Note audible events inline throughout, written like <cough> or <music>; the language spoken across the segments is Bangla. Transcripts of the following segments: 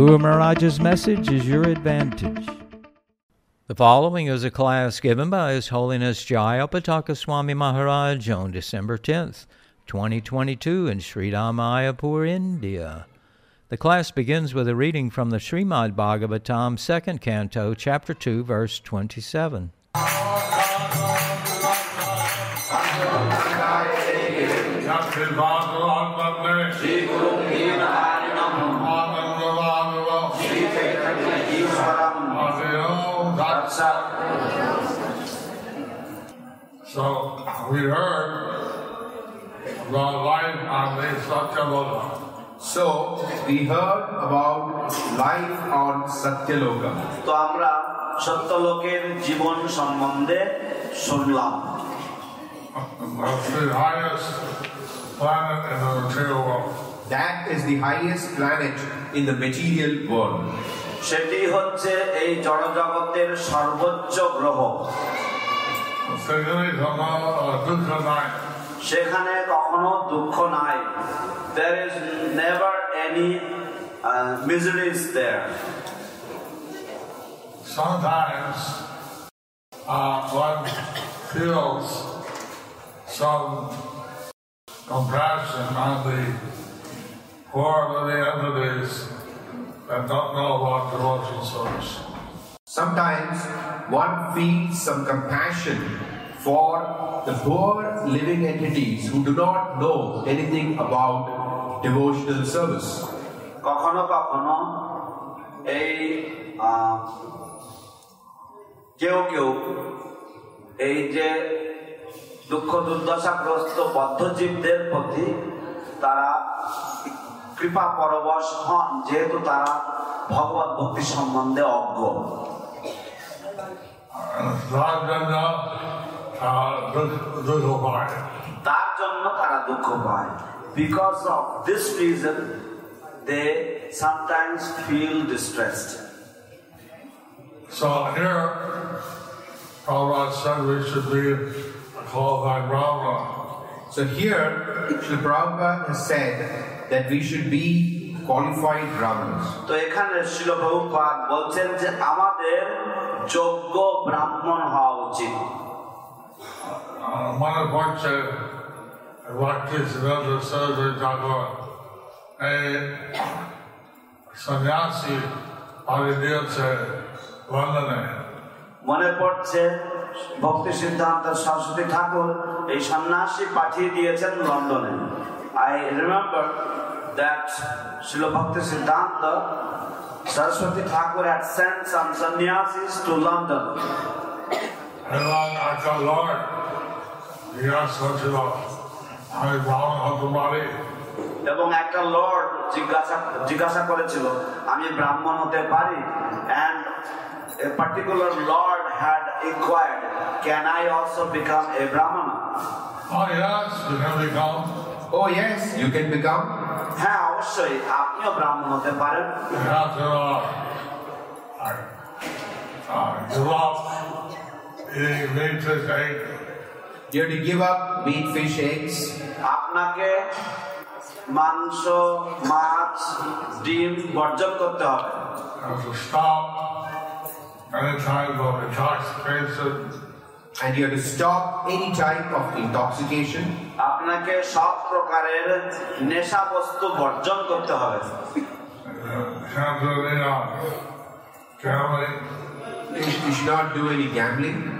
Guru Maharaj's message is your advantage. The following is a class given by His Holiness Jayapataka Swami Maharaj on December 10th, 2022 in Sri Mayapur, India. The class begins with a reading from the Srimad Bhagavatam, second canto, chapter 2, verse 27. We heard about life on the Satyaloka. So we heard about life on Satyaloka. তো আমরা সত্যলোকের জীবন সম্বন্ধে শুনলাম the highest planet in the material world. That is the highest planet in the material world. সেটি হচ্ছে এই জড়জগতের সর্বোচ্চ গ্রহ সেখানে কোনো দুঃখ নাই সেখানে কখনো দুঃখ নাই there is never any uh, miseries there Sometimes uh, one feels some compassion on the poor living entities that don't know about devotional service. Sometimes one feels some compassion for the poor living entities who do not know anything about devotional service. কখনো কখনো এই আহ, কেউ কেউ এই যে দুঃখ দুর্দশাগ্রস্ত বদ্ধজীবদের প্রতি তারা কৃপা পরবশ হন যেহেতু তারা ভগবত ভক্তি সম্বন্ধে অজ্ঞ দুঃখ- দুঃখ পায় তার জন্য তারা দুঃখ পায় because of this reason they sometimes feel distressed So here, Prabhupada said we should be a qualified Brahmana. So here, Srila Prabhupada has said that we should be qualified Brahmanas. তো এখানে শিল প্রভুপাদ বলছেন যে আমাদের যোগ্য ব্রাহ্মণ হওয়া উচিত Uh, মনে পড়ছে ভক্তি সিদ্ধান্ত সরস্বতী ঠাকুর এই সন্ন্যাসী পাড়ি দিয়েছে লন্ডনে মনে পড়ছে ভক্তি সিদ্ধান্ত সরস্বতী ঠাকুর এই সন্ন্যাসী পাঠিয়ে দিয়েছেন লন্ডনে। I remember that Srila Bhaktisiddhanta Sarasvati Thakur had sent some sannyasis to London. এবং একটা লর্ড জিজ্ঞাসা করছিল আমি ব্রাহ্মণ হতে পারি এবং একটা লর্ড জিজ্ঞাসা জিজ্ঞাসা করেছিল আমি ব্রাহ্মণ হতে পারি and a particular lord had inquired can I also become a Brahmin Oh yes, you can become. Oh yes, you can become. হ্যাঁ অবশ্যই আপনিও ব্রাহ্মণ হতে পারেন You have to You have to give up meat, fish, eggs. আপনাকে মাংস মাছ ডিম বর্জন করতে হবে You stop any type of intoxication, And you have to stop any type of intoxication. আপনাকে সব প্রকারের নেশা বস্তু বর্জন করতে হবে uh, gambling, you should not do any gambling.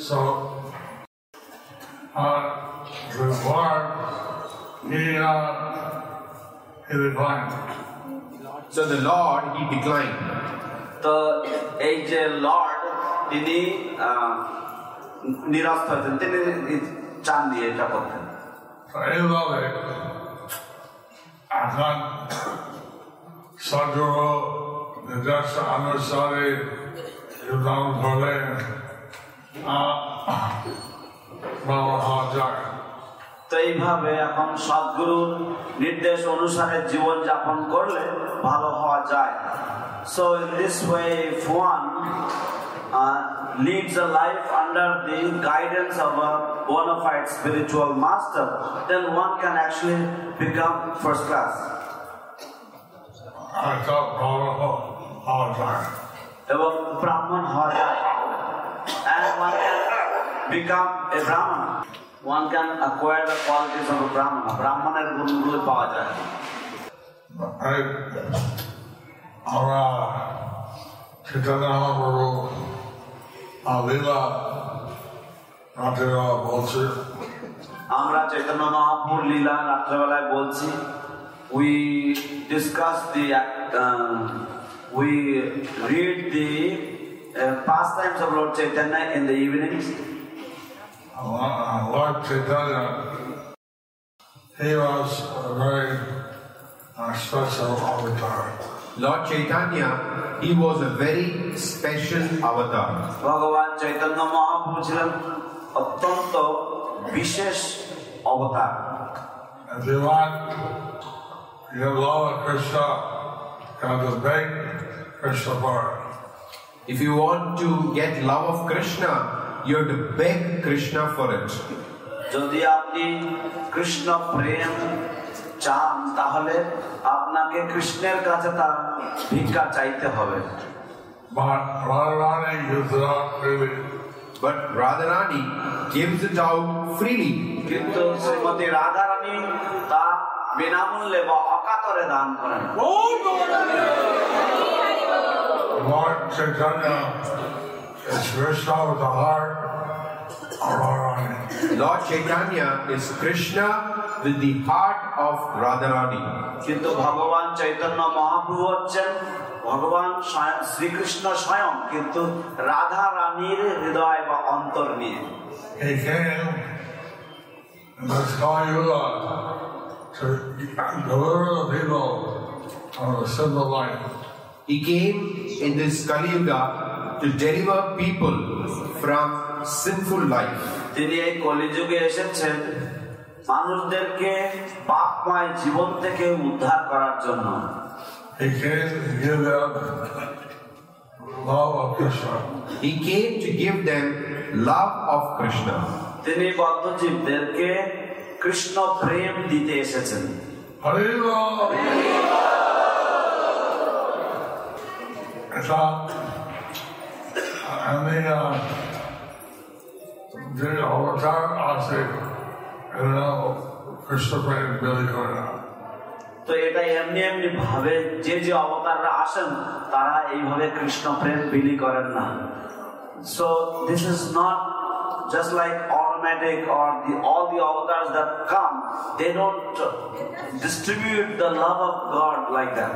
So, uh, reward, he, uh, he declined. So the Lord, he declined. তো এই যে লর্ড তিনি আহ, নিরস্ত হয়েছেন তিনি চান দিয়ে এটা করতেন So, এইভাবে এখন সদগুরু নিজস্ব অনুসারে যোগদান করলে তো এইভাবে এখন সদগুরুর নির্দেশ অনুসারে জীবন করলে ভালো হওয়া যায় so this way if one a life under the guidance of a bonafide spiritual master then one can actually become first class এবং ব্রাহ্মণ হওয়া যায় and one can become a brahmana one can acquire the qualities of a brahmana ব্রাহ্মণের গুণগুলো পাওয়া যায় এই আমরা চৈতন্য মহাপ্রভু আলীলা রাতেরা বলছে আমরা চৈতন্য মহাপুর লীলা রাত্রেবেলায় বলছি we discuss the uh, we read the uh, pastimes of Lord Chaitanya in the evenings Lord Chaitanya, he was a very uh, special avatar. Lord Chaitanya, he was a very special avatar. ভগবান চৈতন্য মহাপ্রভু ছিলেন অত্যন্ত বিশেষ অবতার If you want your love of Krishna, you have to beg Krishna for it. If you want to get love of Krishna, you have to beg Krishna for it. যদি আপনি কৃষ্ণ প্রেম চান তাহলে আপনাকে কৃষ্ণের কাছে তার ভিক্ষা চাইতে হবে But Radharani gives it out freely. কিন্তু শ্রীমতী রাধারানী তা বিনামূল্যে বা অকাতরে দান করেন Lord Chaitanya is Krishna with the heart of Radharani. Lord Chaitanya is Krishna with the heart of Radharani. কিন্তু ভগবান চৈতন্য মহাপ্রভু হচ্ছেন ভগবান স্বয়ং- শ্রীকৃষ্ণ স্বয়ং কিন্তু রাধা রানীর হৃদয় বা অন্তর নিয়ে He came in this Kali-yuga to deliver the people from the sinful life. He came in this Kali Yuga to deliver people from sinful life. তিনি এই কলিযুগে এসেছেন মানুষদেরকে পাপময় জীবন থেকে উদ্ধার করার জন্য He came to give them love of Krishna. He came to give them love of Krishna. তিনি বদ্ধজীবদেরকে কৃষ্ণ প্রেম দিতে এসেছেন Haribo! এটা আমি আহ, যে অবতার আছে এটা কৃষ্ণ প্রেম বিলি করে না তো এটা এমনি এমনি ভাবে যে যে অবতাররা আসেন তারা এইভাবে কৃষ্ণ প্রেম বিলি করেন না so this is not just like automatic or the all the avatars that come they don't distribute the love of god like that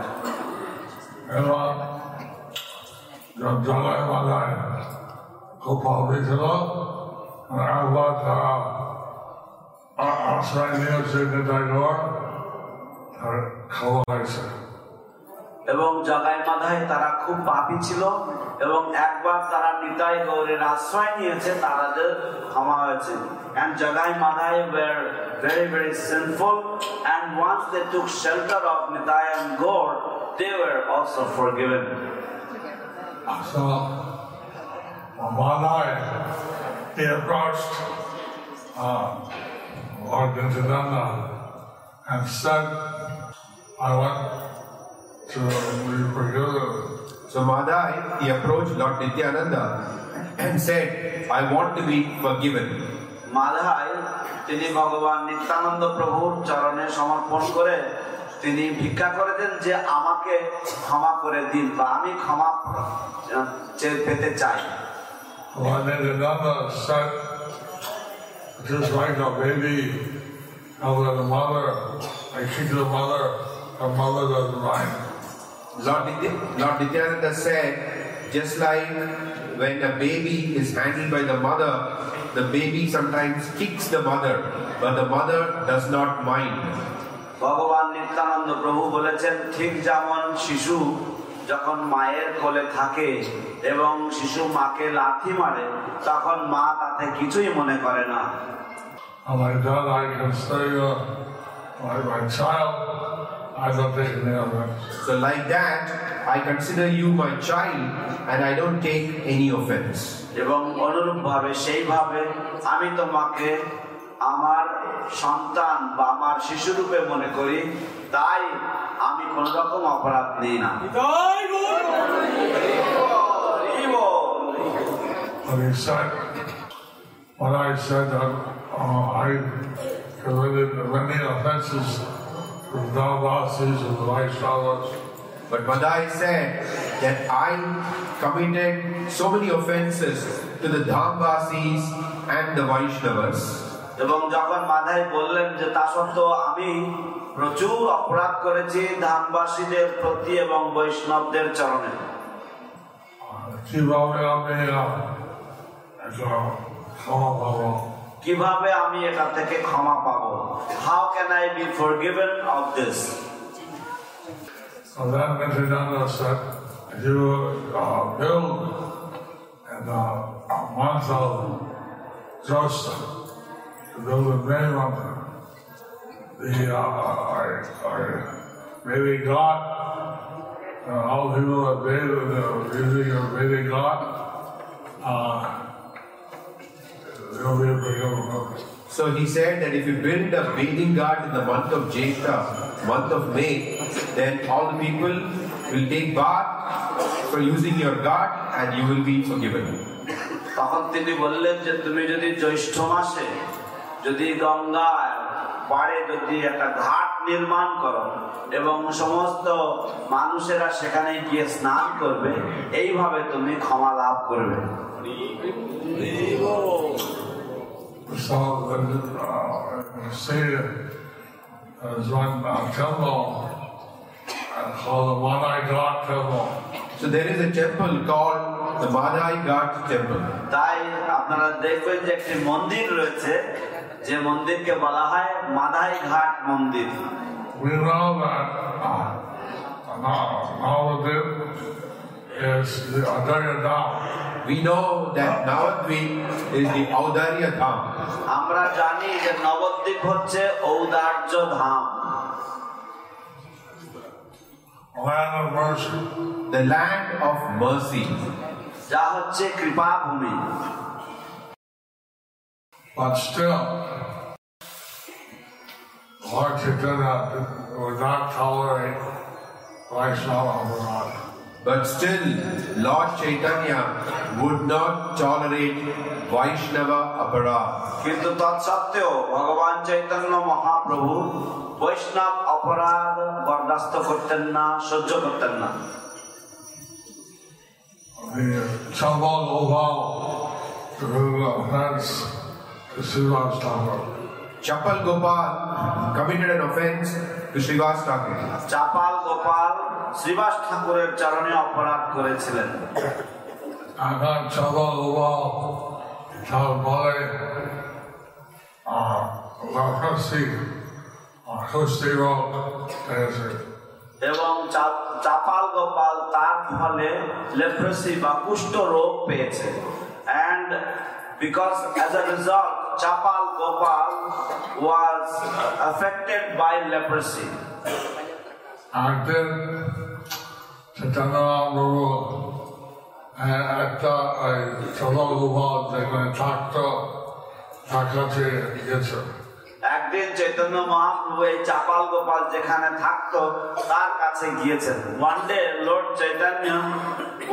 এবং জলায় মালায় খুব ভাবে ছিল একবার তারা আশ্রয় নিয়েছে নেতাগর আর খাওয়া হয়েছে এবং জগাই মাধায় তারা খুব পাপী ছিল এবং একবার তারা নিতাই গৌরের আশ্রয় নিয়েছে তাদের ক্ষমা হয়েছে। And Jagai মাধায় were very very sinful and once they took shelter of Nitai and Gaur they were also forgiven So, Malai, he approached uh, Lord Nityananda and said, I want to be forgiven. So Madai, he approached Lord Nityananda and said, I want to be forgiven. মাধায় তিনি ভগবান নিত্যানন্দ প্রভুর চরণে সমর্পণ করে তিনি ভিক্ষা করেছেন যে আমাকে ক্ষমা করে দিন বা আমি ক্ষমা আহ, চেয়ে পেতে চাই When Nityananda said, just like a baby, how the mother, I kick the mother, her mother doesn't mind. Lord, Nitya- Lord Nityananda said, just like when a baby is handled by the mother, the baby sometimes kicks the mother, but the mother does not mind. ভগবান নিত্যানন্দ প্রভু বলেছেন ঠিক যেমন শিশু যখন মায়ের কোলে থাকে এবং শিশু মাকে লাথি মারে তখন মা তাতে কিছুই মনে করে না। আমার দল আই এবং অনুরূপ ভাবে সেইভাবে আমি তোমাকে আমার সন্তান বা আমার শিশুরূপে মনে করি তাই আমি কোন রকম অপরাধ নিই না But he said, when I said that uh, I committed many offenses to the Davasis and the Vaishnavas, But Madai said that I committed so many offenses to the Dhamvasis and the Vaishnavas. এবং যখন মাধাই বললেন যে তা সত্ত্বেও আমি প্রচুর অপরাধ করেছি ধামবাসীদের প্রতি এবং বৈষ্ণবদের চরণে। কীভাবে আমি এটা থেকে ক্ষমা পাবো? How can I be forgiven of this So then Nityananda said, you uh, build in uh, a month of Joseph to build a name of the uh, our, our Vedic God. Uh, all people that Veda, the using of Vedic God, uh, they'll be forgiven. So he said that if you build a bathing god in the month of Jeta, month of May, then all the people will take bath for using your god and you will be forgiven. তখন তিনি বললেন যে তুমি যদি জ্যৈষ্ঠ মাসে যদি গঙ্গায় পারে যদি একটা ঘাট নির্মাণ করো এবং সমস্ত মানুষেরা সেখানে গিয়ে স্নান করবে এইভাবে তুমি ক্ষমা লাভ করবে। তাই আপনারা দেখবেন যে একটি মন্দির রয়েছে যে মন্দিরকে বলা হয় মাদাই ঘাট মন্দির We know that uh, now- Navadvip is the Adaya Dham. We know that Navadvip is the Audarya Dham. আমরা জানি যে নবদ্বীপ হচ্ছে ঔদার্য ধাম land of mercy. the land of mercy. যা হচ্ছে কৃপা ভূমি But still, Lord Chaitanya would not tolerate Vaishnava abroad. But still, Lord Chaitanya would not tolerate Vaishnava aparad. কিন্তু তৎসত্ত্বেও ভগবান চৈতন্য মহাপ্রভু বৈষ্ণব অপরাধ বরদাস্ত করতেন না সহ্য করতেন না The Chambal Gopal who offense to Srivas Thakur. Chapal Gopal committed an offense to Srivas Thakur. চাপাল গোপাল শ্রীবাস ঠাকুরের চরণে অপরাধ করেছিলেন Gopal uh, Christy, uh, Christy wrote, answer. এবং চাপাল গোপাল তার ফলে লেপ্রেসি বা কুষ্ঠ রোগ পেয়েছে and because as a result Chapal Gopal was affected by leprosy And then Chaitanya and একটা ওই Chambal Gopal যেখানে থাকতো তার কাছে গেছে একদিন চৈতন্য মহাপ্রভু এই চাপাল গোপাল যেখানে থাকতো তার কাছে গিয়েছেন। One day Lord Chaitanya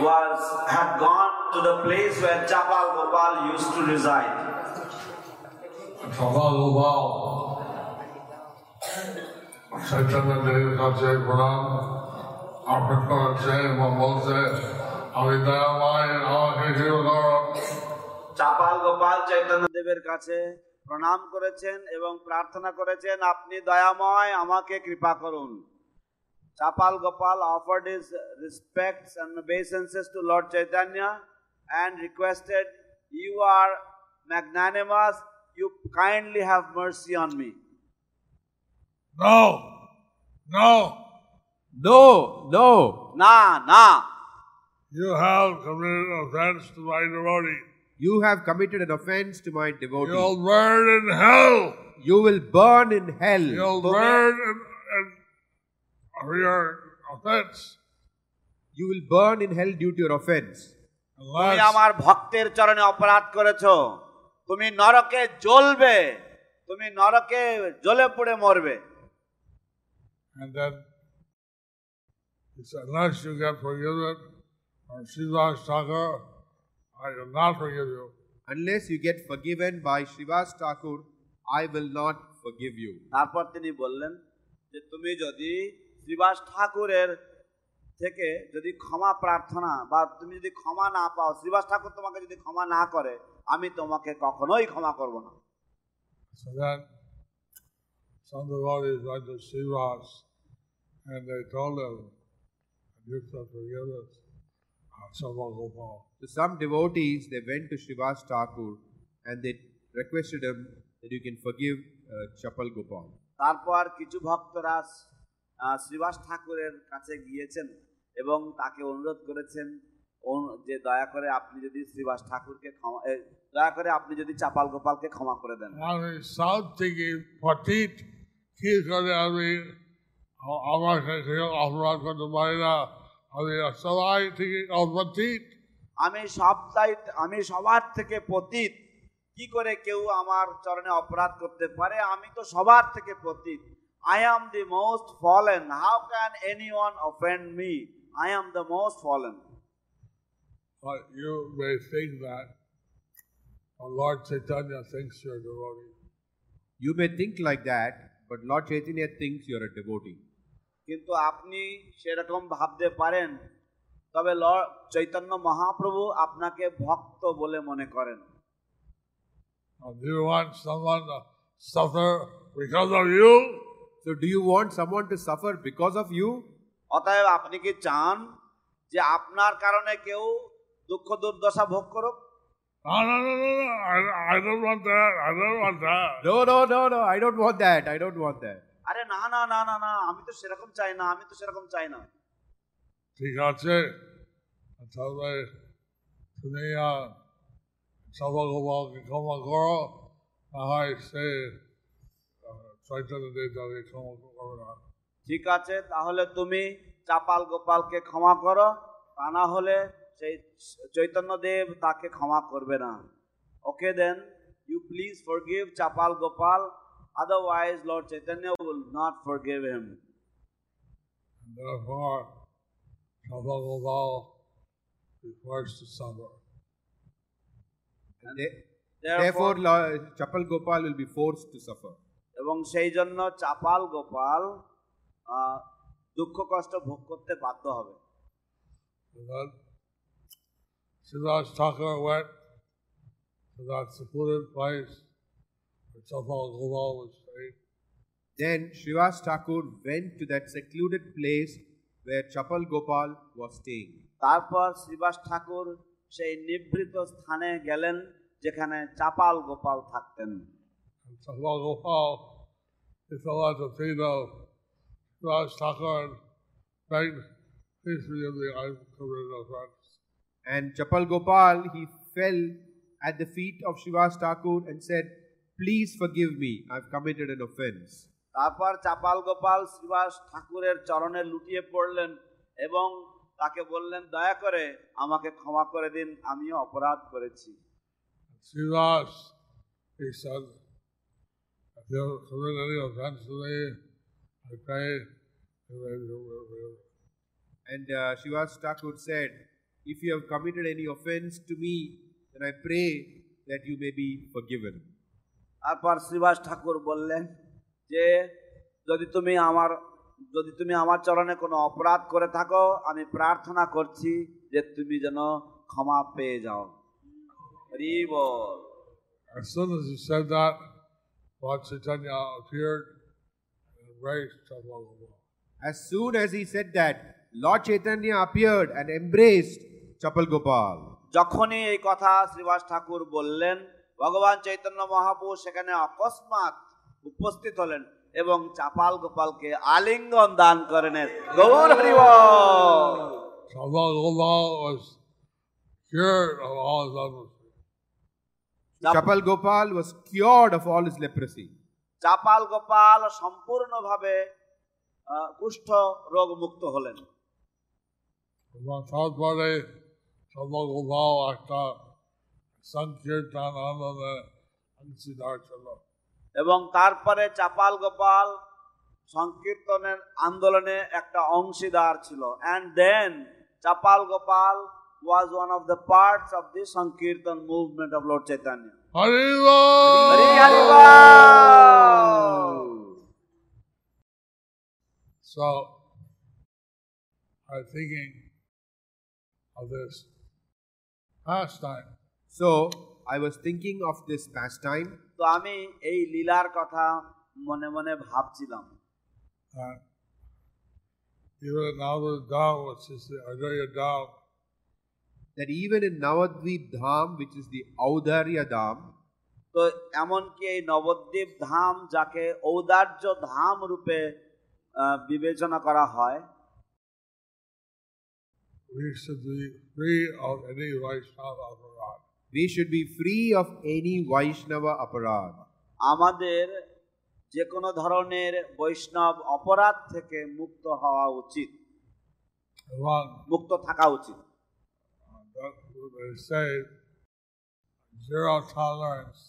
was had gone to the place where Chapal Gopal use to reside Chaitanya দেবের কাছে প্রণাম করেছে এবং বলছে আমি আমাকে চাপাল গোপাল চৈতন্য দেবের কাছে প্রণাম করেছেন এবং প্রার্থনা করেছেন আপনি দয়াময় আমাকে কৃপা করুন Chapal Gopal offered his respects and obeisances to Lord Chaitanya and requested, You are magnanimous, you kindly have mercy on me. No, no, No, no. না না you have committed offense to my devotee. You have committed an offense to my devotee. You'll burn in hell. You will burn in hell. You'll Bhumi- burn in, in, for your offense. You will burn in hell due to your offense. তুমি Unless আমার ভক্তের চরণে অপরাধ করেছো তুমি নরকে জ্বলবে তুমি নরকে জ্বলে পড়ে মরবে। তারপর তিনি বললেন যে তুমি যদি শ্রীবাস ঠাকুরের থেকে যদি ক্ষমা প্রার্থনা বা তুমি যদি ক্ষমা না পাও শ্রীবাস ঠাকুর তোমাকে যদি ক্ষমা না করে আমি তোমাকে কখনোই ক্ষমা করব না So then some devotees went to Srivas and they told him, you shall forgive. Gopal. So some devotees, they went to Srivas Thakur and they requested him that you can forgive uh, Chapal Gopal. তারপর কিছু ভক্তরা শ্রীবাস ঠাকুরের কাছে গিয়েছেন এবং তাকে অনুরোধ করেছেন যে দয়া করে আপনি যদি শ্রীবাস ঠাকুরকে ক্ষমা দয়া করে আপনি যদি চাপাল গোপালকে ক্ষমা করে দেন। আমি সাউথ থেকে পতিত কি করে আমি আমার কাছে অপরাধ করতে পারি না আমি সবাই থেকে অপতিত। আমি সবটাই আমি সবার থেকে পতিত। কি করে কেউ আমার চরণে অপরাধ করতে পারে? আমি তো সবার থেকে পতিত। I am the most fallen how can anyone offend me I am the most fallen But you may think that oh, Lord Chaitanya thinks you're a devotee. You may think like that, but Lord Chaitanya thinks you're a devotee. কিন্তু আপনি সেরকম ভাবতে পারেন তবে লর্ড চৈতন্য মহাপ্রভু আপনাকে ভক্ত বলে মনে করেন Now, do you want someone to suffer because of you? So, do you want someone to suffer because of you? অতএব আপনি কি চান যে আপনার কারণে কেউ দুঃখ দুর্দশা ভোগ করুক No, no, no, no, no. I, I don't want that. I don't want that. No, no, no, no. I don't want that. I don't want that. আরে না না না না না আমি তো সেরকম চাই না আমি তো সেরকম চাই না ঠিক আছে তুমি ক্ষমা করো না হয় সে আহ, চৈতন্য ক্ষমা করবে না ঠিক আছে তাহলে তুমি চাপাল গোপালকে ক্ষমা করো তা না হলে সেই চৈতন্য দেব তাকে ক্ষমা করবে না okay then you please forgive Chapal Gopal otherwise Lord Chaitanya will not forgive him And therefore, is forced to suffer. And Therefore- therefore, Lord, Chapal Gopal will be forced to suffer. এবং সেই জন্য চাপাল গোপাল আহ, দুঃখ কষ্ট ভোগ করতে বাধ্য হবে Siddharth Thakur went to that secluded place where Chapal Gopal was staying. Then Srivas Thakur went to that secluded place where Chapal Gopal was staying. তারপর শ্রীবাস ঠাকুর সেই নিভৃত স্থানে গেলেন যেখানে চাপাল গোপাল থাকতেন And Chapal Gopal, he fell at the feet of Siddharth Thakur and begged, please forgive me, I've committed offense. And Chapal Gopal, he fell at the feet of Srivas Thakur and said, Please forgive me, I've committed an offense. তারপর চাপাল গোপাল শ্রীবাস ঠাকুরের চরণে লুটিয়ে পড়লেন এবং তাকে বললেন দয়া করে আমাকে ক্ষমা করে দিন আমিও অপরাধ করেছি Srivas, he said, if you commit any offense to me, I pray you may be forgiven. And uh, Srivas Thakur said, If you have committed any offense to me, then I pray that you may be forgiven. তারপর শ্রীবাস ঠাকুর বললেন যে যদি তুমি আমার যদি তুমি আমার চরণে কোনো অপরাধ করে থাকো আমি প্রার্থনা করছি যে তুমি যেন ক্ষমা পেয়ে যাও As soon as he said that, Lord Chaitanya appeared and embraced Chaitanya. As soon as he said that, Lord Chaitanya appeared and embraced Chapal Gopal যখনই এই কথা শ্রীবাস ঠাকুর বললেন ভগবান চৈতন্য মহাপ্রভু সেখানে অকস্মাৎ উপস্থিত হলেন এবং চাপাল গোপালকে আলিঙ্গন দান করেন Gour cured of all his leprosy. Was cured of all his leprosy. চাপাল গোপাল সম্পূর্ণভাবে আহ, কুষ্ঠ রোগ মুক্ত হলেন এবং তারপরে একটা সংকীর্তন আনন্দে অংশীদার ছিল এবং তারপরে চাপাল গোপাল সংকীর্তনের আন্দোলনে একটা অংশীদার ছিল। And then Chapal Gopal was one of the parts of the sankirtan movement of Lord Chaitanya! So, I'm thinking of this pastime. So, I was thinking of this pastime তো আমি এই লীলার কথা মনে মনে ভাবছিলাম that even now the Dham, which is the Adaya Dham, that even in Navadvip Dham, which is the Audarya Dham, তো এমনকি এই নবদ্বীপ ধাম যাকে ঔদার্য ধাম রূপে আহ, বিবেচনা করা হয় we should be free of any Vaishnava aparad. we should be free of any Vaishnava aparad. আমাদের যে কোনো ধরনের বৈষ্ণব অপরাধ থেকে মুক্ত হওয়া উচিত Among মুক্ত থাকা উচিত zero tolerance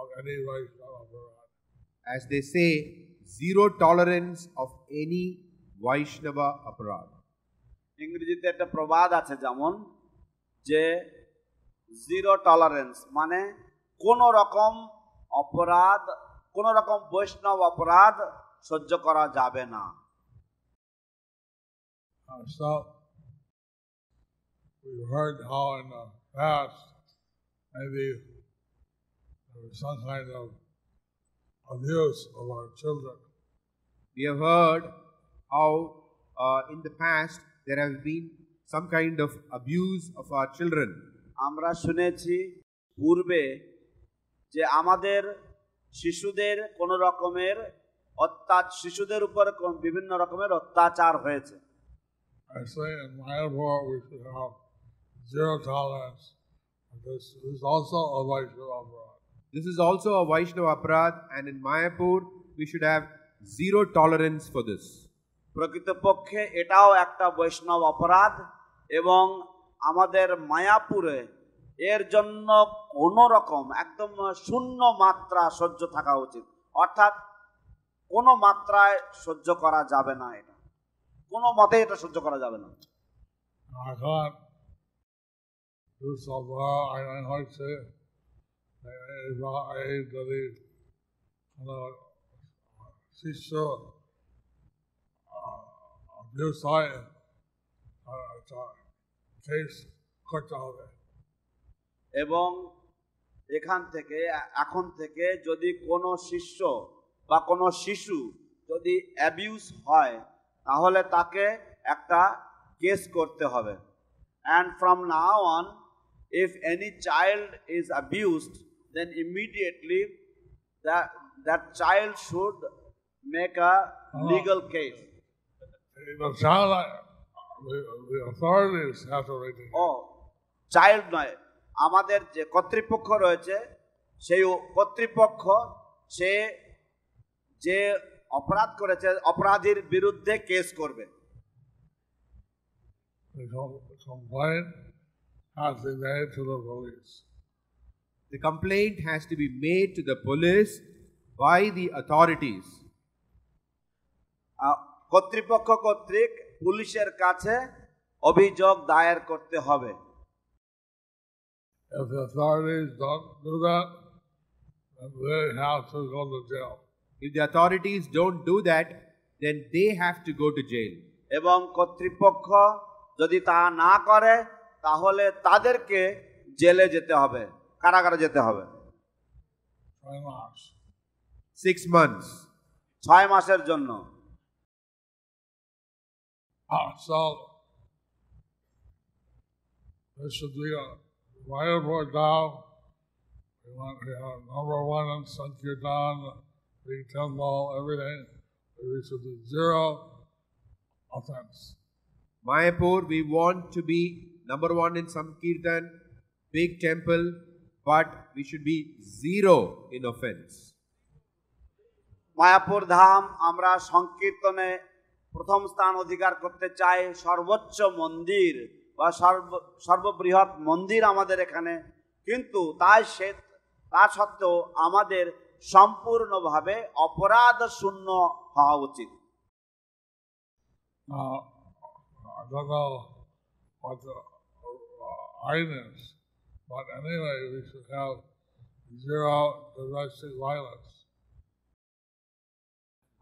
of any Vaishnava aparad. As they say, zero tolerance of any Vaishnava aparad. ইংরেজিতে একটা প্রবাদ আছে যেমন যে জিরো টলারেন্স মানে কোনো রকম অপরাধ কোন রকম বৈষ্ণব অপরাধ সহ্য করা যাবে না Abuse of our children. We have heard how uh, in the past there have been some kind of abuse of our children. আমরা শুনেছি পূর্বে যে আমাদের শিশুদের কোন রকমের অত্যাচার শিশুদের উপর কোন- বিভিন্ন রকমের অত্যাচার হয়েছে I say in Mayapur we should have zero tolerance. And This is also a Vaishnava aparad. This is also a Vaishnava aparad, and in Mayapur we should have zero tolerance for this. প্রকৃতপক্ষে এটাও একটা বৈষ্ণব অপরাধ এবং আমাদের মায়াপুরে এর জন্য কোনো রকম একদম শূন্য মাত্রা সহ্য থাকা উচিত। অর্থাৎ কোনো মাত্রায় সহ্য করা যাবে না এটা। কোনো মতে এটা সহ্য করা যাবে না। শিষ্য করতে হবে এবং এখান থেকে এখন থেকে যদি কোনো শিষ্য বা কোনো শিশু যদি অ্যাবিউজ হয় তাহলে তাকে একটা কেস করতে হবে। And from now on if any child is abused then immediately that child should make a legal case The child, the, the authorities have to read ও চাইল্ড নয় আমাদের যে কর্তৃপক্ষ রয়েছে সেই কর্তৃপক্ষ সে যে অপরাধ করেছে অপরাধীর বিরুদ্ধে কেস করবে The complaint has to be made to the police. The complaint has to be made to the police by the authorities. আহ, কর্তৃপক্ষ কর্তৃক পুলিশের কাছে অভিযোগ দায়ের করতে হবে। যদি authorities don't do that then they have to go to jail এবং কর্তৃপক্ষ যদি তা না করে তাহলে তাদেরকে জেলে যেতে হবে কারাগারে যেতে হবে। সিক্স মান্থস ছয় মাসের জন্য। so this should be a Mayapur Dham. We want to have number one in Sankirtan, big temple, everything. We should do zero offense. Mayapur, we want to be number one in Sankirtan, big temple, but we should be zero in offense. Mayapur ধাম আমরা সংকীর্তনে প্রথম স্থান অধিকার করতে চাই সর্বোচ্চ মন্দির বা সর্ব সর্ববৃহৎ মন্দির আমাদের এখানে কিন্তু তাই সে তা সত্ত্বেও আমাদের সম্পূর্ণভাবে অপরাধ শূন্য হওয়া উচিত but anyway, we should have zero domestic violence.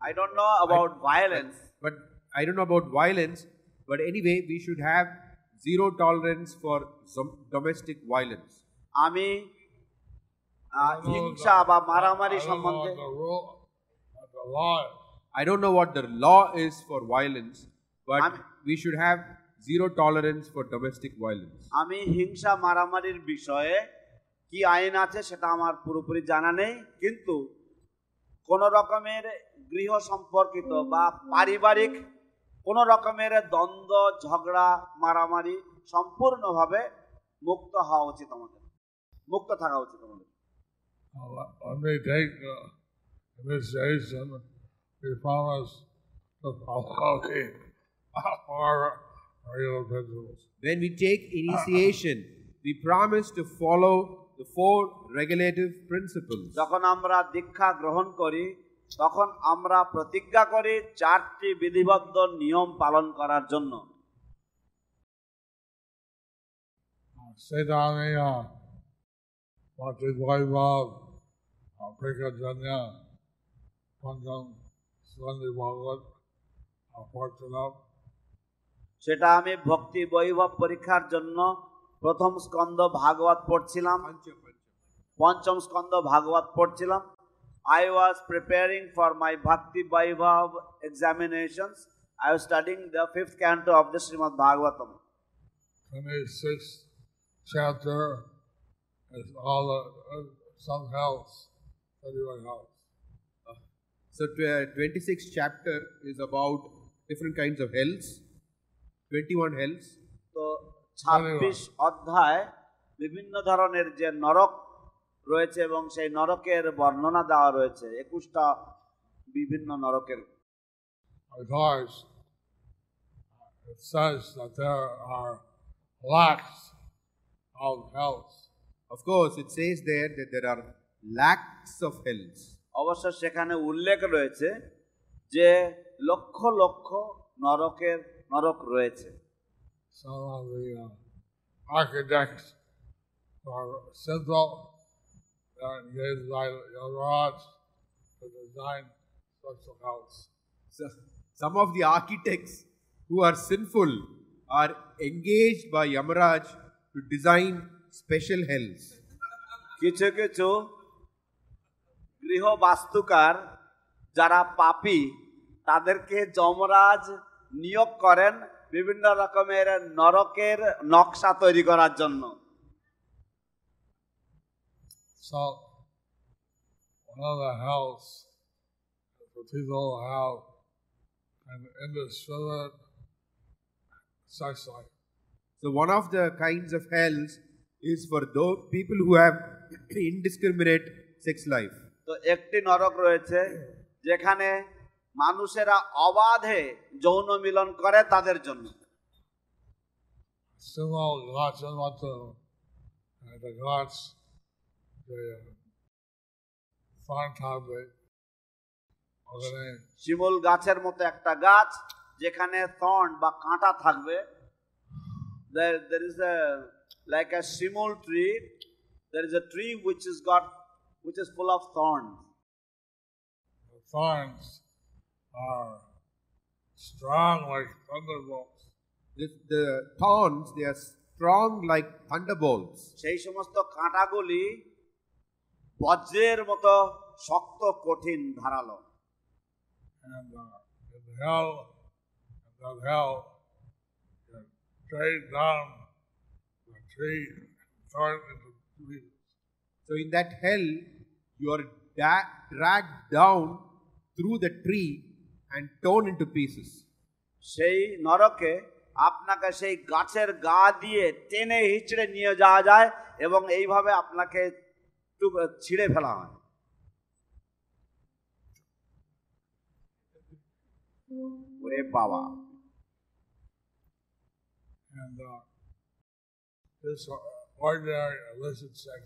I don't know about violence But I don't know about violence, but anyway, we should have zero tolerance for some domestic violence. আমি আহ, I don't know হিংসা the- বা I মারামারি don't know সম্বন্ধে what the rule, what the law is. I don't know what the law is for violence, but I'm- we should have zero tolerance for domestic violence. আমি হিংসা মারামারির বিষয়ে কি আইন আছে সেটা আমার পুরোপুরি জানা নেই কিন্তু কোন রকমের গৃহ সম্পর্কিত বা পারিবারিক কোন রকমের দ্বন্দ্ব ঝগড়া মারামারি সম্পূর্ণভাবে মুক্ত হওয়া উচিত আমাদের মুক্ত থাকা উচিত আমাদের uh. When we take initiation, we promise to follow the four regulative principles. যখন আমরা দীক্ষা গ্রহণ করি তখন আমরা প্রতিজ্ঞা করি চারটি বিধিবদ্ধ নিয়ম পালন করার জন্য। Pancham, Swandi Bhagavat, Fortunate, সেটা আমি ভক্তি বৈভব পরীক্ষার জন্য প্রথম স্কন্দ ভাগবত পড়ছিলাম। পঞ্চম স্কন্দ ভাগবত পড়ছিলাম। I was preparing for my Bhakti Vaibhava examinations I was studying the fifth canto of the Srimad Bhagavatam 26th chapter is all the, uh, some health, everyone health. So, tw- 26th chapter is about different kinds of hells, 21 hells. তো ছাব্বিশ অধ্যায় বিভিন্ন ধরনের যে নরক রয়েছে এবং সেই নরকের বর্ণনা দেওয়া রয়েছে। একুশটা বিভিন্ন নরকের। অবশ্য সেখানে উল্লেখ রয়েছে যে লক্ষ লক্ষ নরকের নরক রয়েছে। Some of the uh, architects are simple. Simple, they're engaged by Yavraj to design such a house. So, some of the architects who are sinful are engaged by Yamaraj to design special hells. কিছু কিছু গৃহ বাস্তুকার যারা পাপী তাদেরকে যমরাজ নিয়োগ করেন বিভিন্ন রকমের নরকের নকশা তৈরি করার জন্য So, one of the hells that people have an indiscriminate sex life. So, one of the kinds of hells is for those people who have <coughs> indiscriminate sex life. তো একটি নরক রয়েছে যেখানে মানুষেরা অবাধে যৌন মিলন করে তাদের জন্য Similar gods and what the, uh, the gods, the uh, farm topic, of the name. শিমুল গাছের মতো একটা গাছ যেখানে থর্ন বা কাঁটা থাকবে there there is a like a shimul tree there is a tree which is got which is full of thorns thorns are strong like thunderbolts. If the thorns, they are strong like thunderbolts. সেই সমস্ত কাঁটাগুলি বজ্রের মতো শক্ত কঠিন ধারালো And uh, in hell, in that hell, you trade down the tree and thorn into pieces. So in that hell, you are da- dragged down through the tree and torn into pieces. সেই নরকে আপনাকে সেই গাছের গা দিয়ে টেনে হিচড়ে নিয়ে যাওয়া যায় এবং এইভাবে আপনাকে ছিঁড়ে ফেলা হয় ওরে বাবা And uh, this uh, ordinary illicit sex,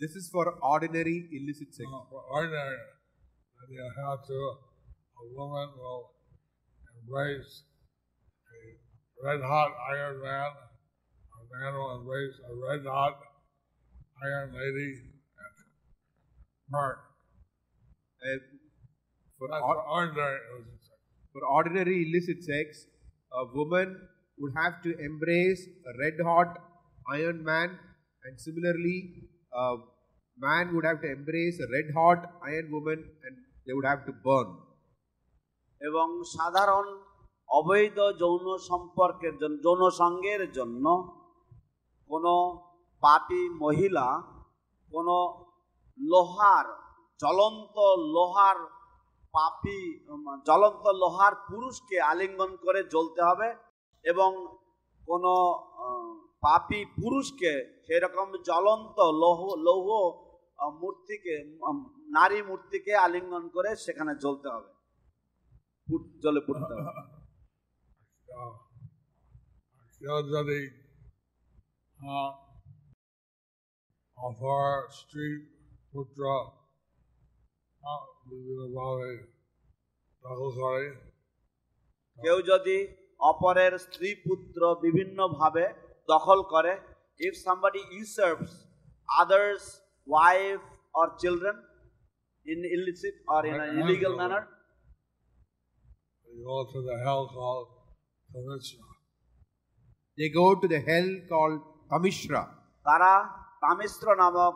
This is for ordinary illicit sex. uh, for ordinary, that you have to, a woman will embrace a red hot iron man, a man will embrace a red hot iron lady, and burn. Uh, for, That's or- for ordinary illicit sex. for ordinary illicit sex, a woman would have to embrace a red hot iron man, and similarly, a man would have to embrace a red hot iron woman, and they would have to burn. এবং সাধারণ অবৈধ যৌন সম্পর্কের জন্য যৌন সঙ্গের জন্য কোনো পাপী মহিলা কোনো লোহার জ্বলন্ত লোহার পাপি জ্বলন্ত লোহার পুরুষকে আলিঙ্গন করে জ্বলতে হবে এবং কোনো পাপি পুরুষকে সেরকম জ্বলন্ত লৌহ লৌহ মূর্তিকে নারী মূর্তিকে আলিঙ্গন করে সেখানে জ্বলতে হবে জলে পুড়তে হবে uh, uh, street uh, Dagosari কেউ যদি অপরের স্ত্রী পুত্র বিভিন্নভাবে দখল করে if somebody usurps others wife or children in illicit or in illegal manner they go to the hell called Pavitra. They go to the hell called Kamishra. তারা তামিশ্র নামক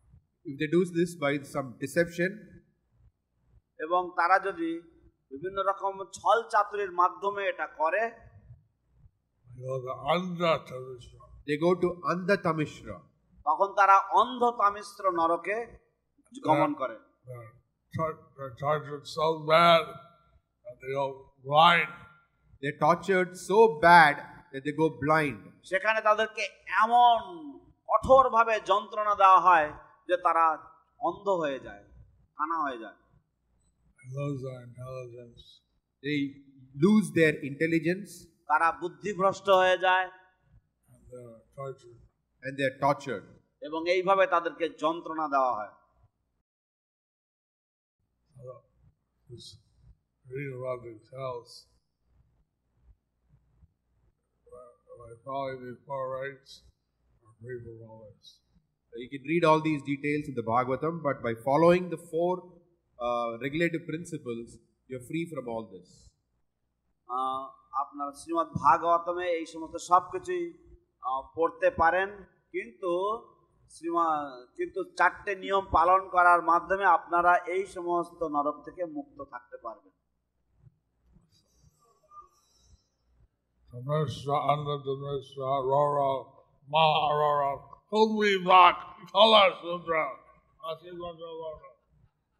if they this by some deception এবং তারা যদি বিভিন্ন রকম ছল চাতুরির মাধ্যমে এটা করে দে গো টু অন্ধ তখন তারা অন্ধ তামিশ্র নরকে গমন করে। সেখানে তাদেরকে এমন কঠোর ভাবে যন্ত্রণা দেওয়া হয় যে তারা অন্ধ হয়ে যায় কানা হয়ে যায় lose their intelligence. They lose their intelligence তারা বুদ্ধিভ্রষ্ট হয়ে যায় and they're tortured. tortured. এবং এইভাবে তাদেরকে যন্ত্রণা dewa হয় reading about hells. By following these four rights, are free all this. You can read all these details in the Bhagavatam, but by following the four uh, regulative principles, you're free from all this. আপনার শ্রীমৎ ভাগবতমে এই সমস্ত সব কিছুই পড়তে পারেন কিন্তু শ্রীমা কিন্তু চারটে নিয়ম পালন করার মাধ্যমে আপনারা এই সমস্ত নরক থেকে মুক্ত থাকতে পারবেন Dhamesra,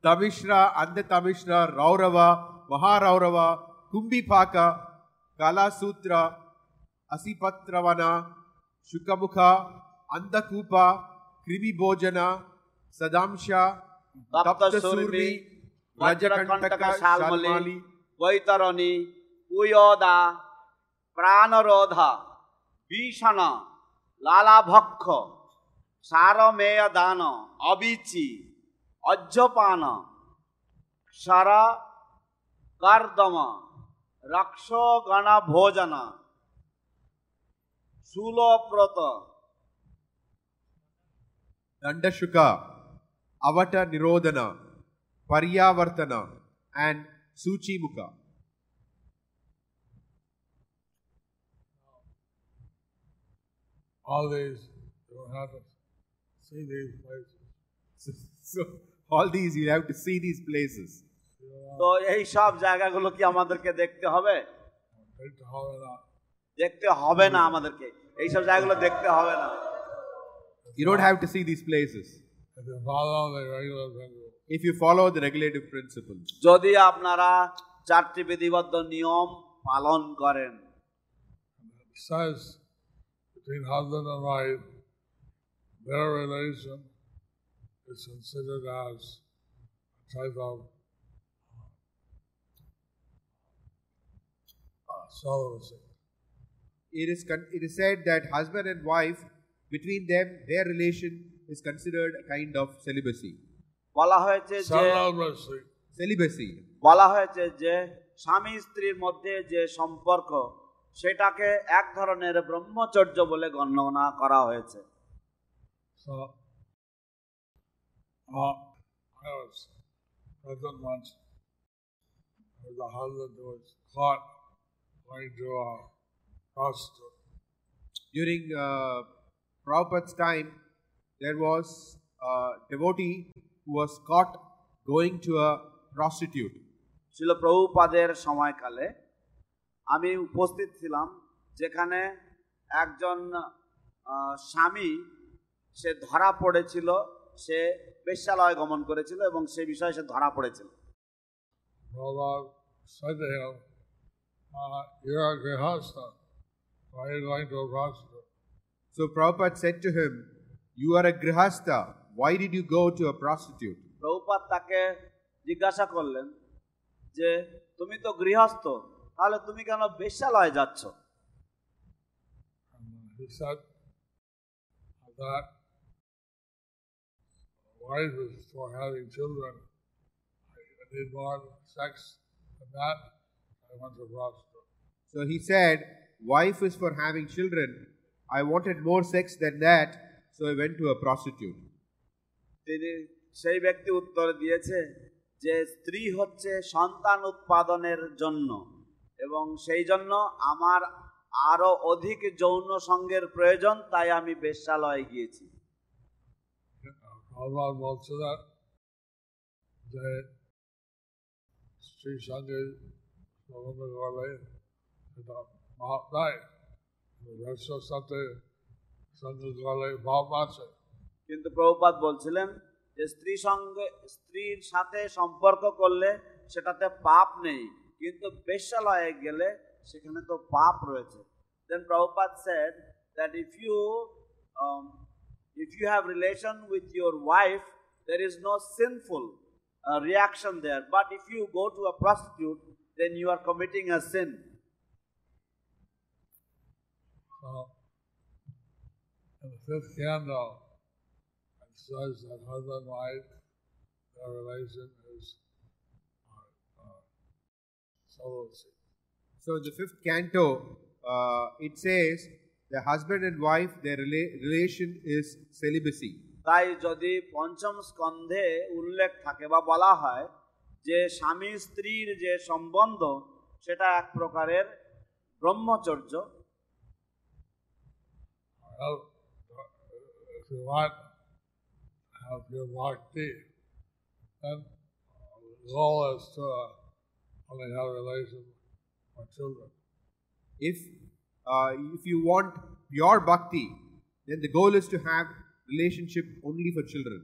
ತಮಿಶ್ರ ಅಂಧ ತಮಿಶ್ರ ರೌರವ ಮಹಾರೌರವ ಕುಂಬಿಪಾಕ ಕಲಾಸೂತ್ರ ಅಸಿಪತ್ರವನ ಶುಕಮುಖ ಅಂಧಕೂಪ ಕ್ರಿಮಿಭೋಜನ ಸದಾಂಶ ತಪ್ತಸೂರ್ಣಿ ವಜ್ರಕಂಟಕ ಶಾಲ್ಮಲಿ ವೈತರಣಿ ಉಯೋದ ಪ್ರಾಣರೋಧ ಭೀಷಣ ಲಾಲಾಭಕ್ಷ సారమేయ దాన అభిచి అజ్జపాన శర Kardama Rakshogana Bhojana Shulaprota Dandashuka Avata Nirodhana Paryavartana and Suchimukha. Always, you have see these places. So, so all these you have to see these places. তো এই সব জায়গাগুলো কি আমাদেরকে দেখতে হবে the whole lot. দেখতে হবে না আমাদেরকে এইসব জায়গাগুলো দেখতে হবে না You don't have to see these places If you follow the regular principle. if you follow the regulative principles. যদি আপনারা চারটি বিধিবদ্ধ নিয়ম পালন করেন says between husband and wife, their relation is considered as a type of uh, celibacy. It is, con- it is said that husband and wife, between them, their relation is considered a kind of celibacy. বলা হয়েছে যে Celibacy. Celibacy. বলা হয়েছে যে স্বামী স্ত্রীর মধ্যে যে সম্পর্ক সেটাকে এক ধরনের ব্রহ্মচর্য বলে গণনা করা হয়েছে So, uh, I was present once with a husband who was caught going to a prostitute. During uh, Prabhupada's time, there was a devotee who was caught going to a prostitute. ছিল প্রভুপাদের সময়কালে আমি উপস্থিত ছিলাম যেখানে একজন স্বামী সে ধরা পড়েছিল সে বেশ্যালয় গমন করেছিল এবং সে বিষয়ে সে ধরা পড়েছিল Prabhupada said to him, uh, You're a grihasta. Why are you going to a prostitute? So Prabhupada said to him, You are a grihasta. Why did you go to a prostitute? Prabhupada তাকে জিজ্ঞাসা করলেন যে তুমি তো গৃহস্থ তাহলে তুমি কেন বেশ্যালয়ে যাচ্ছ uh, he said that wife is for having children. I I need more sex than that. I went to a prostitute. So he said, Wife is for having children. I wanted more sex than that, so I went to a prostitute. তিনি সেই ব্যক্তি উত্তর দিয়েছে যে স্ত্রী হচ্ছে সন্তান উৎপাদনের জন্য এবং সেই জন্য আমার আরও অধিক যৌন সঙ্গের প্রয়োজন তাই আমি বেশ্যালয়ে গিয়েছি Prabhupada বলছে that যে স্ত্রীর সঙ্গে করলে এটা পাপ নাই ব্যবসার সাথে সঙ্গে করলে পাপ আছে কিন্তু প্রভুপাত বলছিলেন যে স্ত্রী সঙ্গে, স্ত্রীর সাথে সম্পর্ক করলে সেটাতে পাপ নেই, কিন্তু বেশ্যালয়ে গেলে সেখানে তো পাপ রয়েছে। Then Prabhupada said that if you If you have relation with your wife, there is no sinful uh, reaction there. But if you go to a prostitute, then you are committing a sin. So, in the fifth candle, it says that husband and wife, their relation is uh, uh. So, the fifth canto, uh, it says the husband and wife their relation is celibacy. তাই যদি পঞ্চম স্কন্ধে উল্লেখ থাকে বা বলা হয় যে স্বামী স্ত্রীর যে সম্বন্ধ সেটা এক প্রকারের ব্রহ্মচর্য। If uh, if you want pure bhakti, then the goal is to have relationship only for children.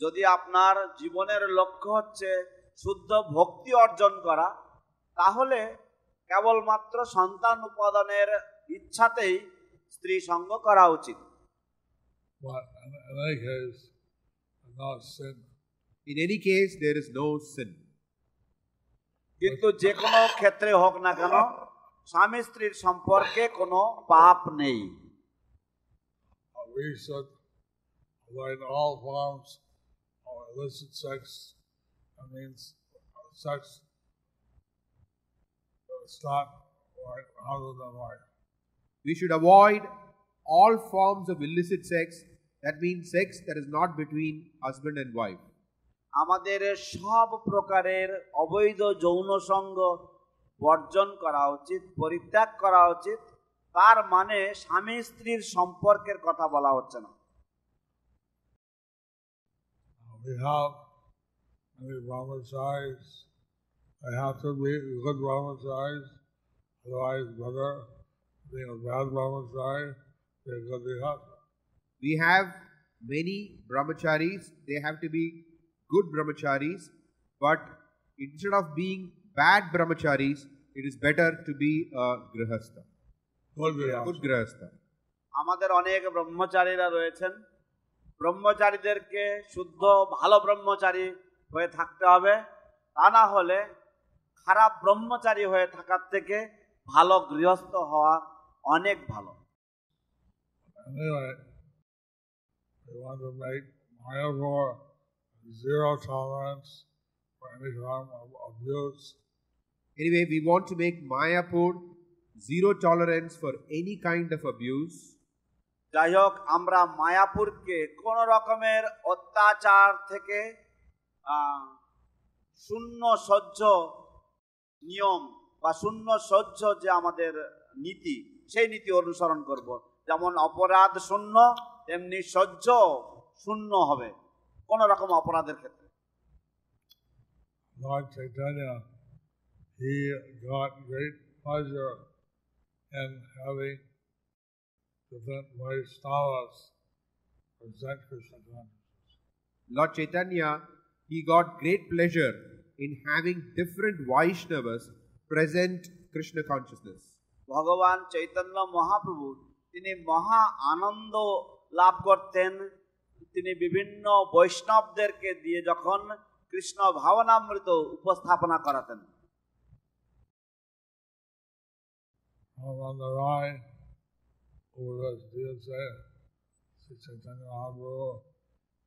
যদি আপনার জীবনের লক্ষ্য হচ্ছে শুদ্ধ ভক্তি অর্জন করা তাহলে কেবলমাত্র সন্তান উপাদানের ইচ্ছাতেই স্ত্রী সঙ্গ করা উচিত But in, in any case, no sin. In any case, there is no sin. কিন্তু যে কোনো ক্ষেত্রে হোক না কেন স্বামী স্ত্রীর সম্পর্কে কোনো পাপ নেই Uh, we should avoid all forms of illicit sex. That means uh, sex that's not right other than right. We should avoid all forms of illicit sex. That means sex that is not between husband and wife. আমাদের সব প্রকারের অবৈধ যৌন সঙ্গ বর্জন করা উচিত পরিত্যাগ করা উচিত তার মানে স্বামী স্ত্রীর সম্পর্কের কথা বলা হচ্ছে না Uh, we have many brahmacharis. They have to be good brahmacharis, otherwise better being a bad brahmachari, a good vihasa. We have many brahmacharis. They have to be good brahmacharis. But instead of being bad brahmacharis, it is better to be a grihastha. Good grihastha. আমাদের অনেক ব্রহ্মচারীরা রয়েছেন ব্রহ্মচারীদেরকে শুদ্ধ ভালো ব্রহ্মচারী হয়ে থাকতে হবে তা না হলে খারাপ ব্রহ্মচারী হয়ে থাকার থেকে ভালো গৃহস্থ হওয়া অনেক ভালো Anyway, we want to make Mayapur zero tolerance form of abuse. Anyway, we want to make Mayapur zero tolerance for any kind of abuse. যাই হোক আমরা মায়াপুরকে কোন রকমের অত্যাচার থেকে শূন্য সহ্য নিয়ম বা শূন্য সহ্য যে আমাদের নীতি সেই নীতি অনুসরণ করব যেমন অপরাধ শূন্য তেমনি সহ্য শূন্য হবে কোন রকম অপরাধের ক্ষেত্রে Lord Chaitanya, he got great pleasure in having different Vaishnavas present Krishna consciousness. Lord Chaitanya, he got great pleasure in having different Vaishnavas present Krishna consciousness. ভগবান চৈতন্য মহাপ্রভু তিনি মহা আনন্দ লাভ করতেন তিনি বিভিন্ন বৈষ্ণবদেরকে দিয়ে যখন কৃষ্ণ ভাবনামৃত উপস্থাপনা করাতেন।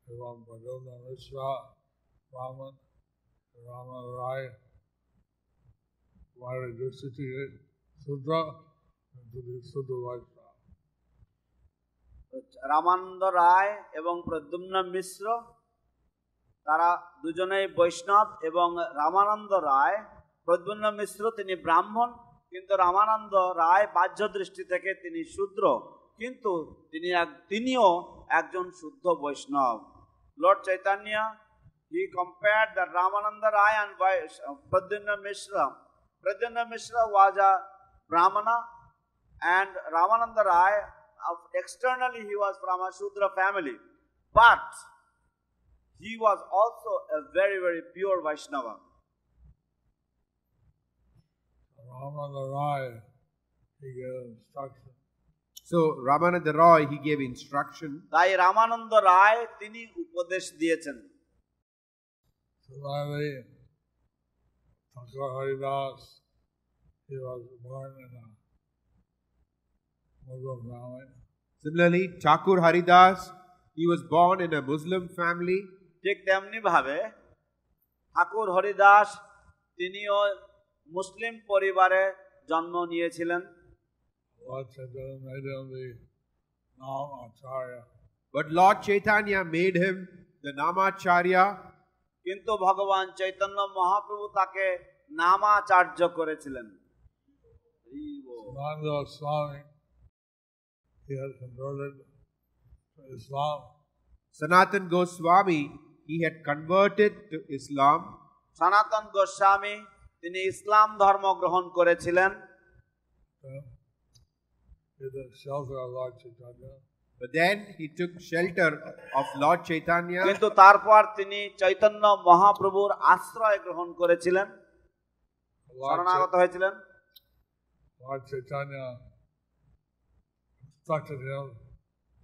এবং ভগবান মিশ্রা রামন রাম রায় রামান্দ রায় এবং প্রদ্যুম্ন মিশ্র তারা দুজনেই বৈষ্ণব এবং রামানন্দ রায় প্রদ্যুন্ন মিশ্র তিনি ব্রাহ্মণ কিন্তু রামানন্দ রায় বাহ্য দৃষ্টি থেকে তিনি শূদ্র কিন্তু তিনি এক তিনিও একজন শুদ্ধ বৈষ্ণব। Lord Chaitanya he compared the Ramananda Ray and Pradyumna Mishra. Pradyumna Mishra was a brahmana and Ramananda Ray externally he was from a Shudra family, but he was also a very, very pure Vaishnava. Ramana Rai, he gave instruction. So Ramananda Roy, he gave instruction. তাই রামানন্দ রায় তিনি উপদেশ দিয়েছেন Similarly, Thakur Haridas, he was born in a Muslim family. Similarly, Thakur Haridas, he was born in a Muslim family. ঠিক তেমনি ভাবে ঠাকুর হরিদাস তিনিও মুসলিম পরিবারে জন্ম নিয়েছিলেন। কিন্তু ভগবান চৈতন্য মহাপ্রভু তাকে নামাচার্য করেছিলেন। সনাতন Goswami he had converted to Islam. সনাতন গোস্বামী তিনি ইসলাম ধর্ম গ্রহণ করেছিলেন. But then he took shelter of Lord Chaitanya. কিন্তু তারপর তিনি চৈতন্য মহাপ্রভুর আশ্রয় গ্রহণ করেছিলেন শরণাগত হয়েছিলেন Lord Chaitanya instructed him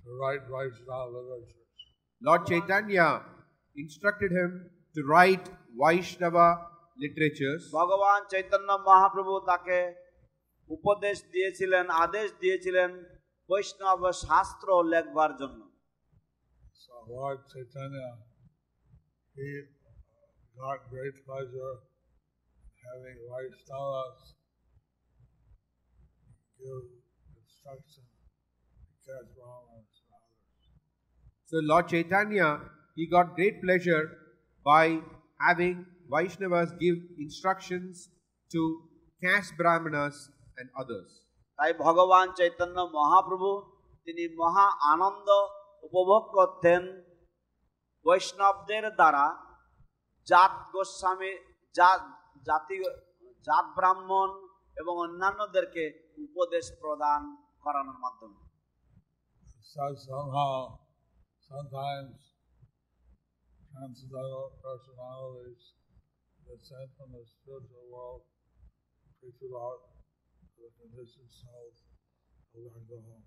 to write Vaishnava literatures. Lord Chaitanya instructed him to write Vaishnava literatures. ভগবান চৈতন্য মহাপ্রভু তাকে উপদেশ দিয়েছিলেন আদেশ দিয়েছিলেন বৈষ্ণব শাস্ত্র লেখবার জন্য So Lord Chaitanya, he got great pleasure having Vaishnavas give instruction to catch Brahmanas and others. So Lord Chaitanya, he got great pleasure by having Vaishnavas give instructions to caste brahmanas and others. তাই ভগবান চৈতন্য মহাপ্রভু তিনি মহা আনন্দ উপভোগ করতেন বৈষ্ণবদের দ্বারা জাত গোস্বামী জাত জাতি জাত ব্রাহ্মণ এবং অন্যান্যদেরকে উপদেশ প্রদান করানোর মাধ্যমে So somehow, sometimes transcendental personalities that sent from the spiritual world preach about the conditioned souls of their go home.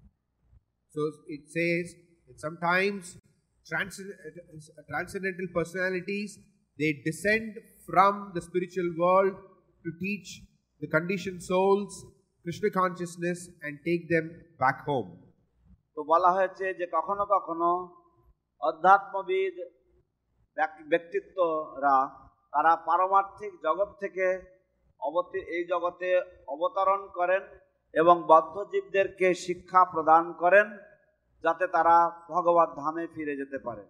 So it says that sometimes transcend- uh, transcendental personalities they descend from the spiritual world to teach the conditioned souls Krishna consciousness and take them back home. তো বলা হয়েছে যে কখনো কখনো অধ্যাত্মবিদ ব্যক- ব্যক্তিত্বরা তারা পারমার্থিক জগৎ থেকে অবতি এই জগতে অবতরণ করেন এবং বদ্ধজীবদেরকে শিক্ষা প্রদান করেন যাতে তারা ভগবত ধামে ফিরে যেতে পারে।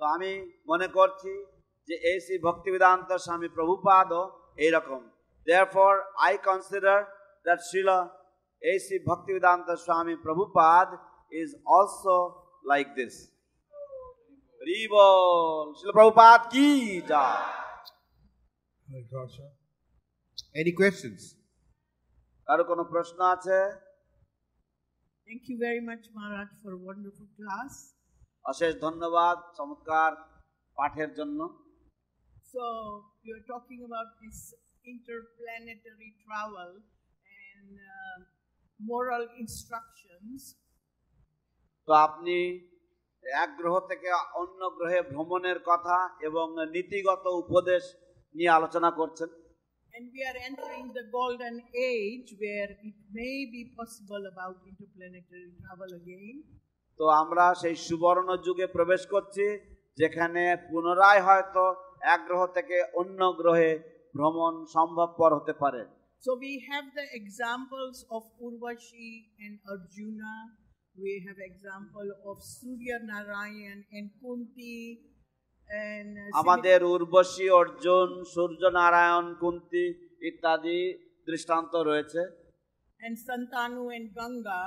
তো আমি মনে করছি যে এই শ্রী ভক্তিবেদান্ত স্বামী প্রভুপাদও এইরকম। আই কনসিডার দ্যাট শিলা এই Shri Bhaktivedanta Swami Prabhupada is also like this রিবল শিল প্রভুপাদ কি যা Any questions? কারও কোনো প্রশ্ন আছে Thank you very much, Maharaj, for a wonderful class. অশেষ ধন্যবাদ চমৎকার পাঠের জন্য So, you're talking about this interplanetary travel and uh, moral instructions. তো আপনি এক গ্রহ থেকে অন্য গ্রহে ভ্রমণের কথা এবং নীতিগত উপদেশ নিয়ে আলোচনা করছেন And we are entering the golden age where it may be possible about interplanetary travel again. তো আমরা সেই সুবর্ণ যুগে প্রবেশ করছি যেখানে পুনরায় হয়তো এক গ্রহ থেকে অন্য গ্রহে ভ্রমণ সম্ভবপর হতে পারে So, we have the examples of Urvashi and Arjuna. We have example of Surya Narayan and Kunti and uh, আমাদের উর্বশী অর্জুন সূর্য নারায়ণ কুন্তি ইত্যাদি দৃষ্টান্ত রয়েছে and Santanu and Ganga.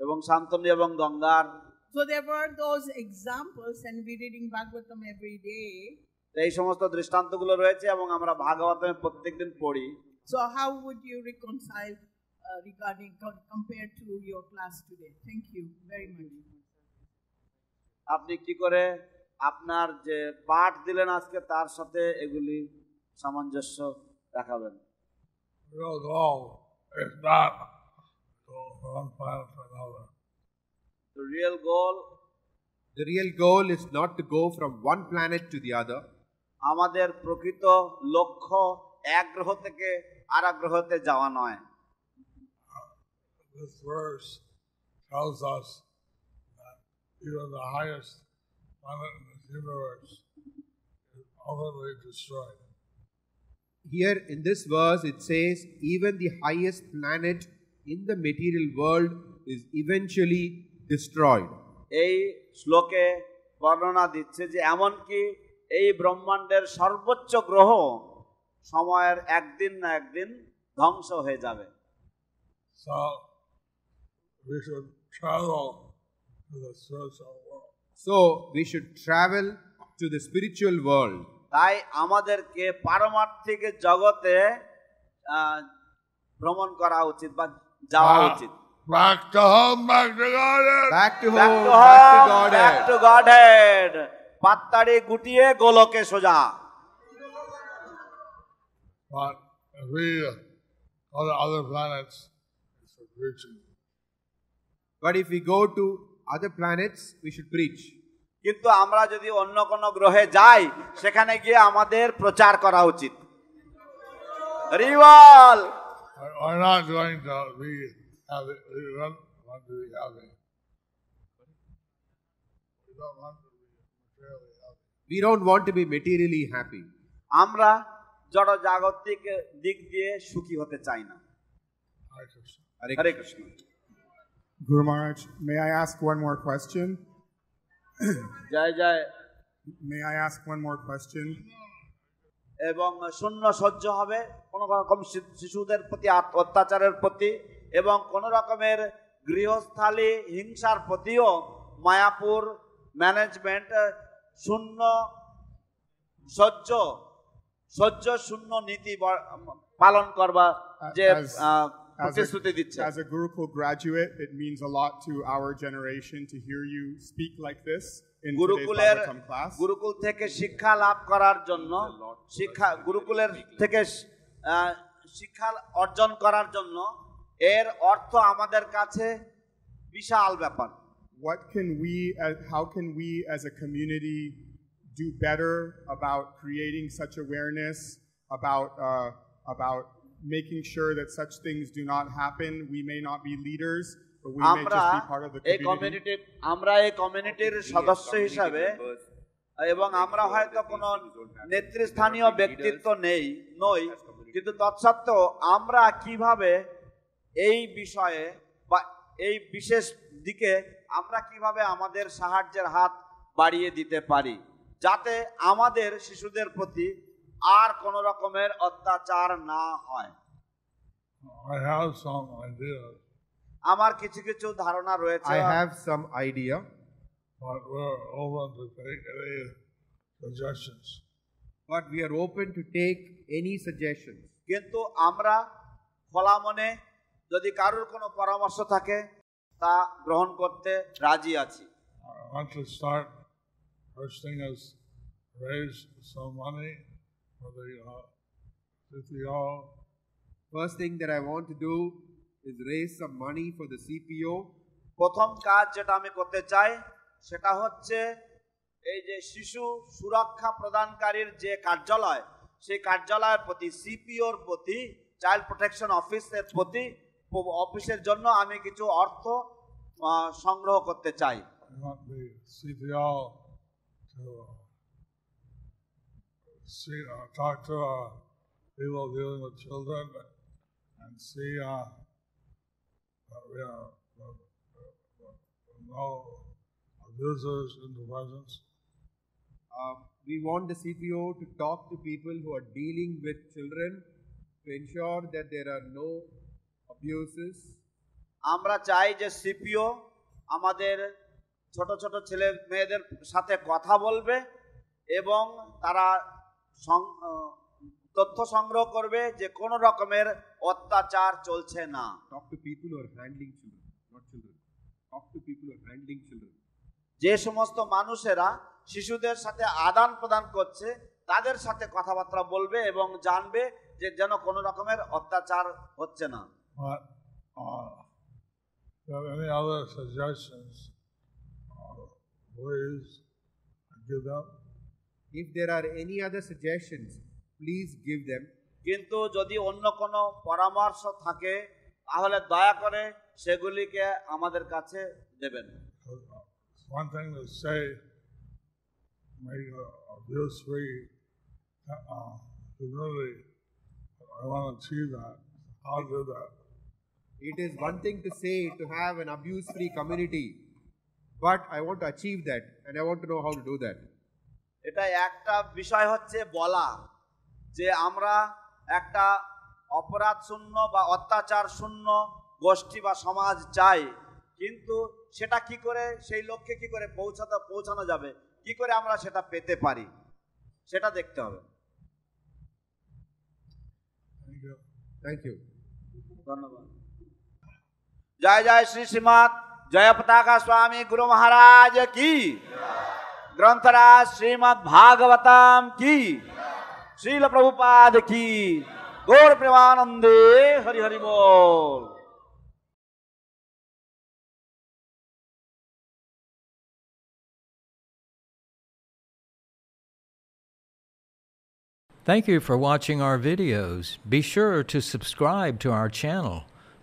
এবং শান্তনু এবং গঙ্গার So there were those examples, and we're reading Bhagavatam every day. এই সমস্ত দৃষ্টান্তগুলো রয়েছে এবং আমরা ভাগবতামের প্রত্যেক দিন পড়ি so how would you reconcile regarding compare to your class today thank you very much আপনি কি করে আপনার যে পাঠ দিলেন আজকে তার সাথে এগুলি সামঞ্জস্য রাখাবেন? The real goal the real goal is not to go from one planet to the other. আমাদের প্রকৃত লক্ষ্য এক গ্রহ থেকে আর এক গ্রহতে যাওয়া নয় This verse tells us that even the highest planet in this universe is ultimately destroyed. Here in this verse, it says, even the highest planet in the material world is eventually destroyed. এই শ্লোকে বর্ণনা দিচ্ছে যে এমনকি এই ব্রহ্মাণ্ডের সর্বোচ্চ গ্রহ সময়ের একদিন না একদিন ধ্বংস হয়ে যাবে So we should travel to the spiritual world. So, we should travel to the spiritual world. তাই আমাদেরকে পারমার্থিক জগতে ভ্রমণ করা উচিত বা যাওয়া উচিত Back to home, back to Godhead. Back to home, Back home, to back to Godhead. back to Godhead. পাত্তাড়ি গুটিয়ে গোলকে সোজা। কিন্তু আমরা যদি অন্য কোন গ্রহে যাই সেখানে গিয়ে আমাদের প্রচার করা উচিত। We We don't want to be materially happy. আমরা জড় জাগতিক দিক দিয়ে সুখী হতে চাই না Hare Krishna. Hare Krishna Guru Maharaj, may I ask one more question? Joy Joy May I ask one more question? এবং শূন্য সহ্য হবে কোন রকম শিশুদের প্রতি অত্যাচারের প্রতি এবং কোন রকমের গৃহস্থালী হিংসার প্রতিও মায়াপুর ম্যানেজমেন্ট শূন্য সহ্য সহ্য শূন্য নীতি পালন করবা যে As- প্রতিশ্রুতি a, দিচ্ছে। as a Gurukul graduate, it means a lot to our generation to hear you speak like this in today's গুরুকুলের Bhagavatam class. Gurukul থেকে শিক্ষা লাভ করার জন্য শিক্ষা গুরুকুলের থেকে শিক্ষা অর্জন করার জন্য এর অর্থ আমাদের কাছে বিশাল ব্যাপার। What can we, as, how can we as a community do better about creating such awareness about uh, about making sure that such things do not happen? We may not be leaders, but we may আমরা just be part of the এই community. কমিউনিটির আমরা এই কমিউনিটির সদস্য হিসাবে এবং আমরা হয়তো কোনো নেতৃস্থানীয় ব্যক্তিত্ব নেই নই কিন্তু তৎসত্ত্বেও আমরা কিভাবে এই বিষয়ে বা এই বিশেষ দিকে আমরা কীভাবে আমাদের সাহায্যের হাত বাড়িয়ে দিতে পারি? যাতে আমাদের শিশুদের প্রতি আর কোন রকমের অত্যাচার না হয়। I have some ideas, আমার কিছু কিছু ধারণা রয়েছে। I have some idea, but we're open to take any suggestions. but we are open to take any suggestions. কিন্তু আমরা খোলা মনে যদি কারোর কোনো পরামর্শ থাকে তা গ্রহণ করতে রাজি আছি। প্রথম কাজ যেটা আমি করতে চাই সেটা হচ্ছে এই যে শিশু সুরক্ষা প্রদানকারীর যে কার্যালয় সেই কার্যালয়ের প্রতি সিপিওর প্রতি চাইল্ড প্রোটেকশন অফিসের প্রতি অফিসের জন্য আমি কিছু অর্থ আহ, সংগ্রহ করতে চাই We want the CPO to uh, see, uh, talk to uh, people dealing with children and see uh, that we are uh, uh, no abusers in the presence. Uh, we want the CPO to talk to people who are dealing with children to ensure that there are no abuses. আমরা চাই যে সিপিও আমাদের ছোট ছোট ছেলে মেয়েদের সাথে কথা বলবে এবং তারা তথ্য সংগ্রহ করবে যে কোন রকমের অত্যাচার চলছে না handling children. যে সমস্ত মানুষেরা শিশুদের সাথে আদান প্রদান করছে তাদের সাথে কথাবার্তা বলবে এবং জানবে যে যেন কোনো রকমের অত্যাচার হচ্ছে না But uh, if you have any other suggestions, uh, please give them. If there are any other suggestions, please give them. কিন্তু যদি অন্য কোনো পরামর্শ থাকে তাহলে দয়া করে সেগুলিকে আমাদের কাছে দেবেন It's one thing to say, make a abuse free uh, community. I want to achieve that. How to do that? It is one thing to say to have an abuse free community, but I want to achieve that and I want to know how to do that. এটা একটা বিষয় হচ্ছে বলা যে আমরা একটা অপরাধ শূন্য বা অত্যাচার শূন্য গোষ্ঠী বা সমাজ চাই কিন্তু সেটা কি করে সেই লক্ষ্যে কি করে পৌঁছাতে পৌঁছানো যাবে কি করে আমরা সেটা পেতে পারি সেটা দেখতে হবে Thank you. ধন্যবাদ जय जय श्री श्रीमद जय पताका स्वामी गुरु महाराज की ग्रंथराज श्रीमद भागवतम की श्रील प्रभुपाद की गौर प्रेमानंदे हरि हरि बोल Thank you for watching our videos. Be sure to subscribe to our channel.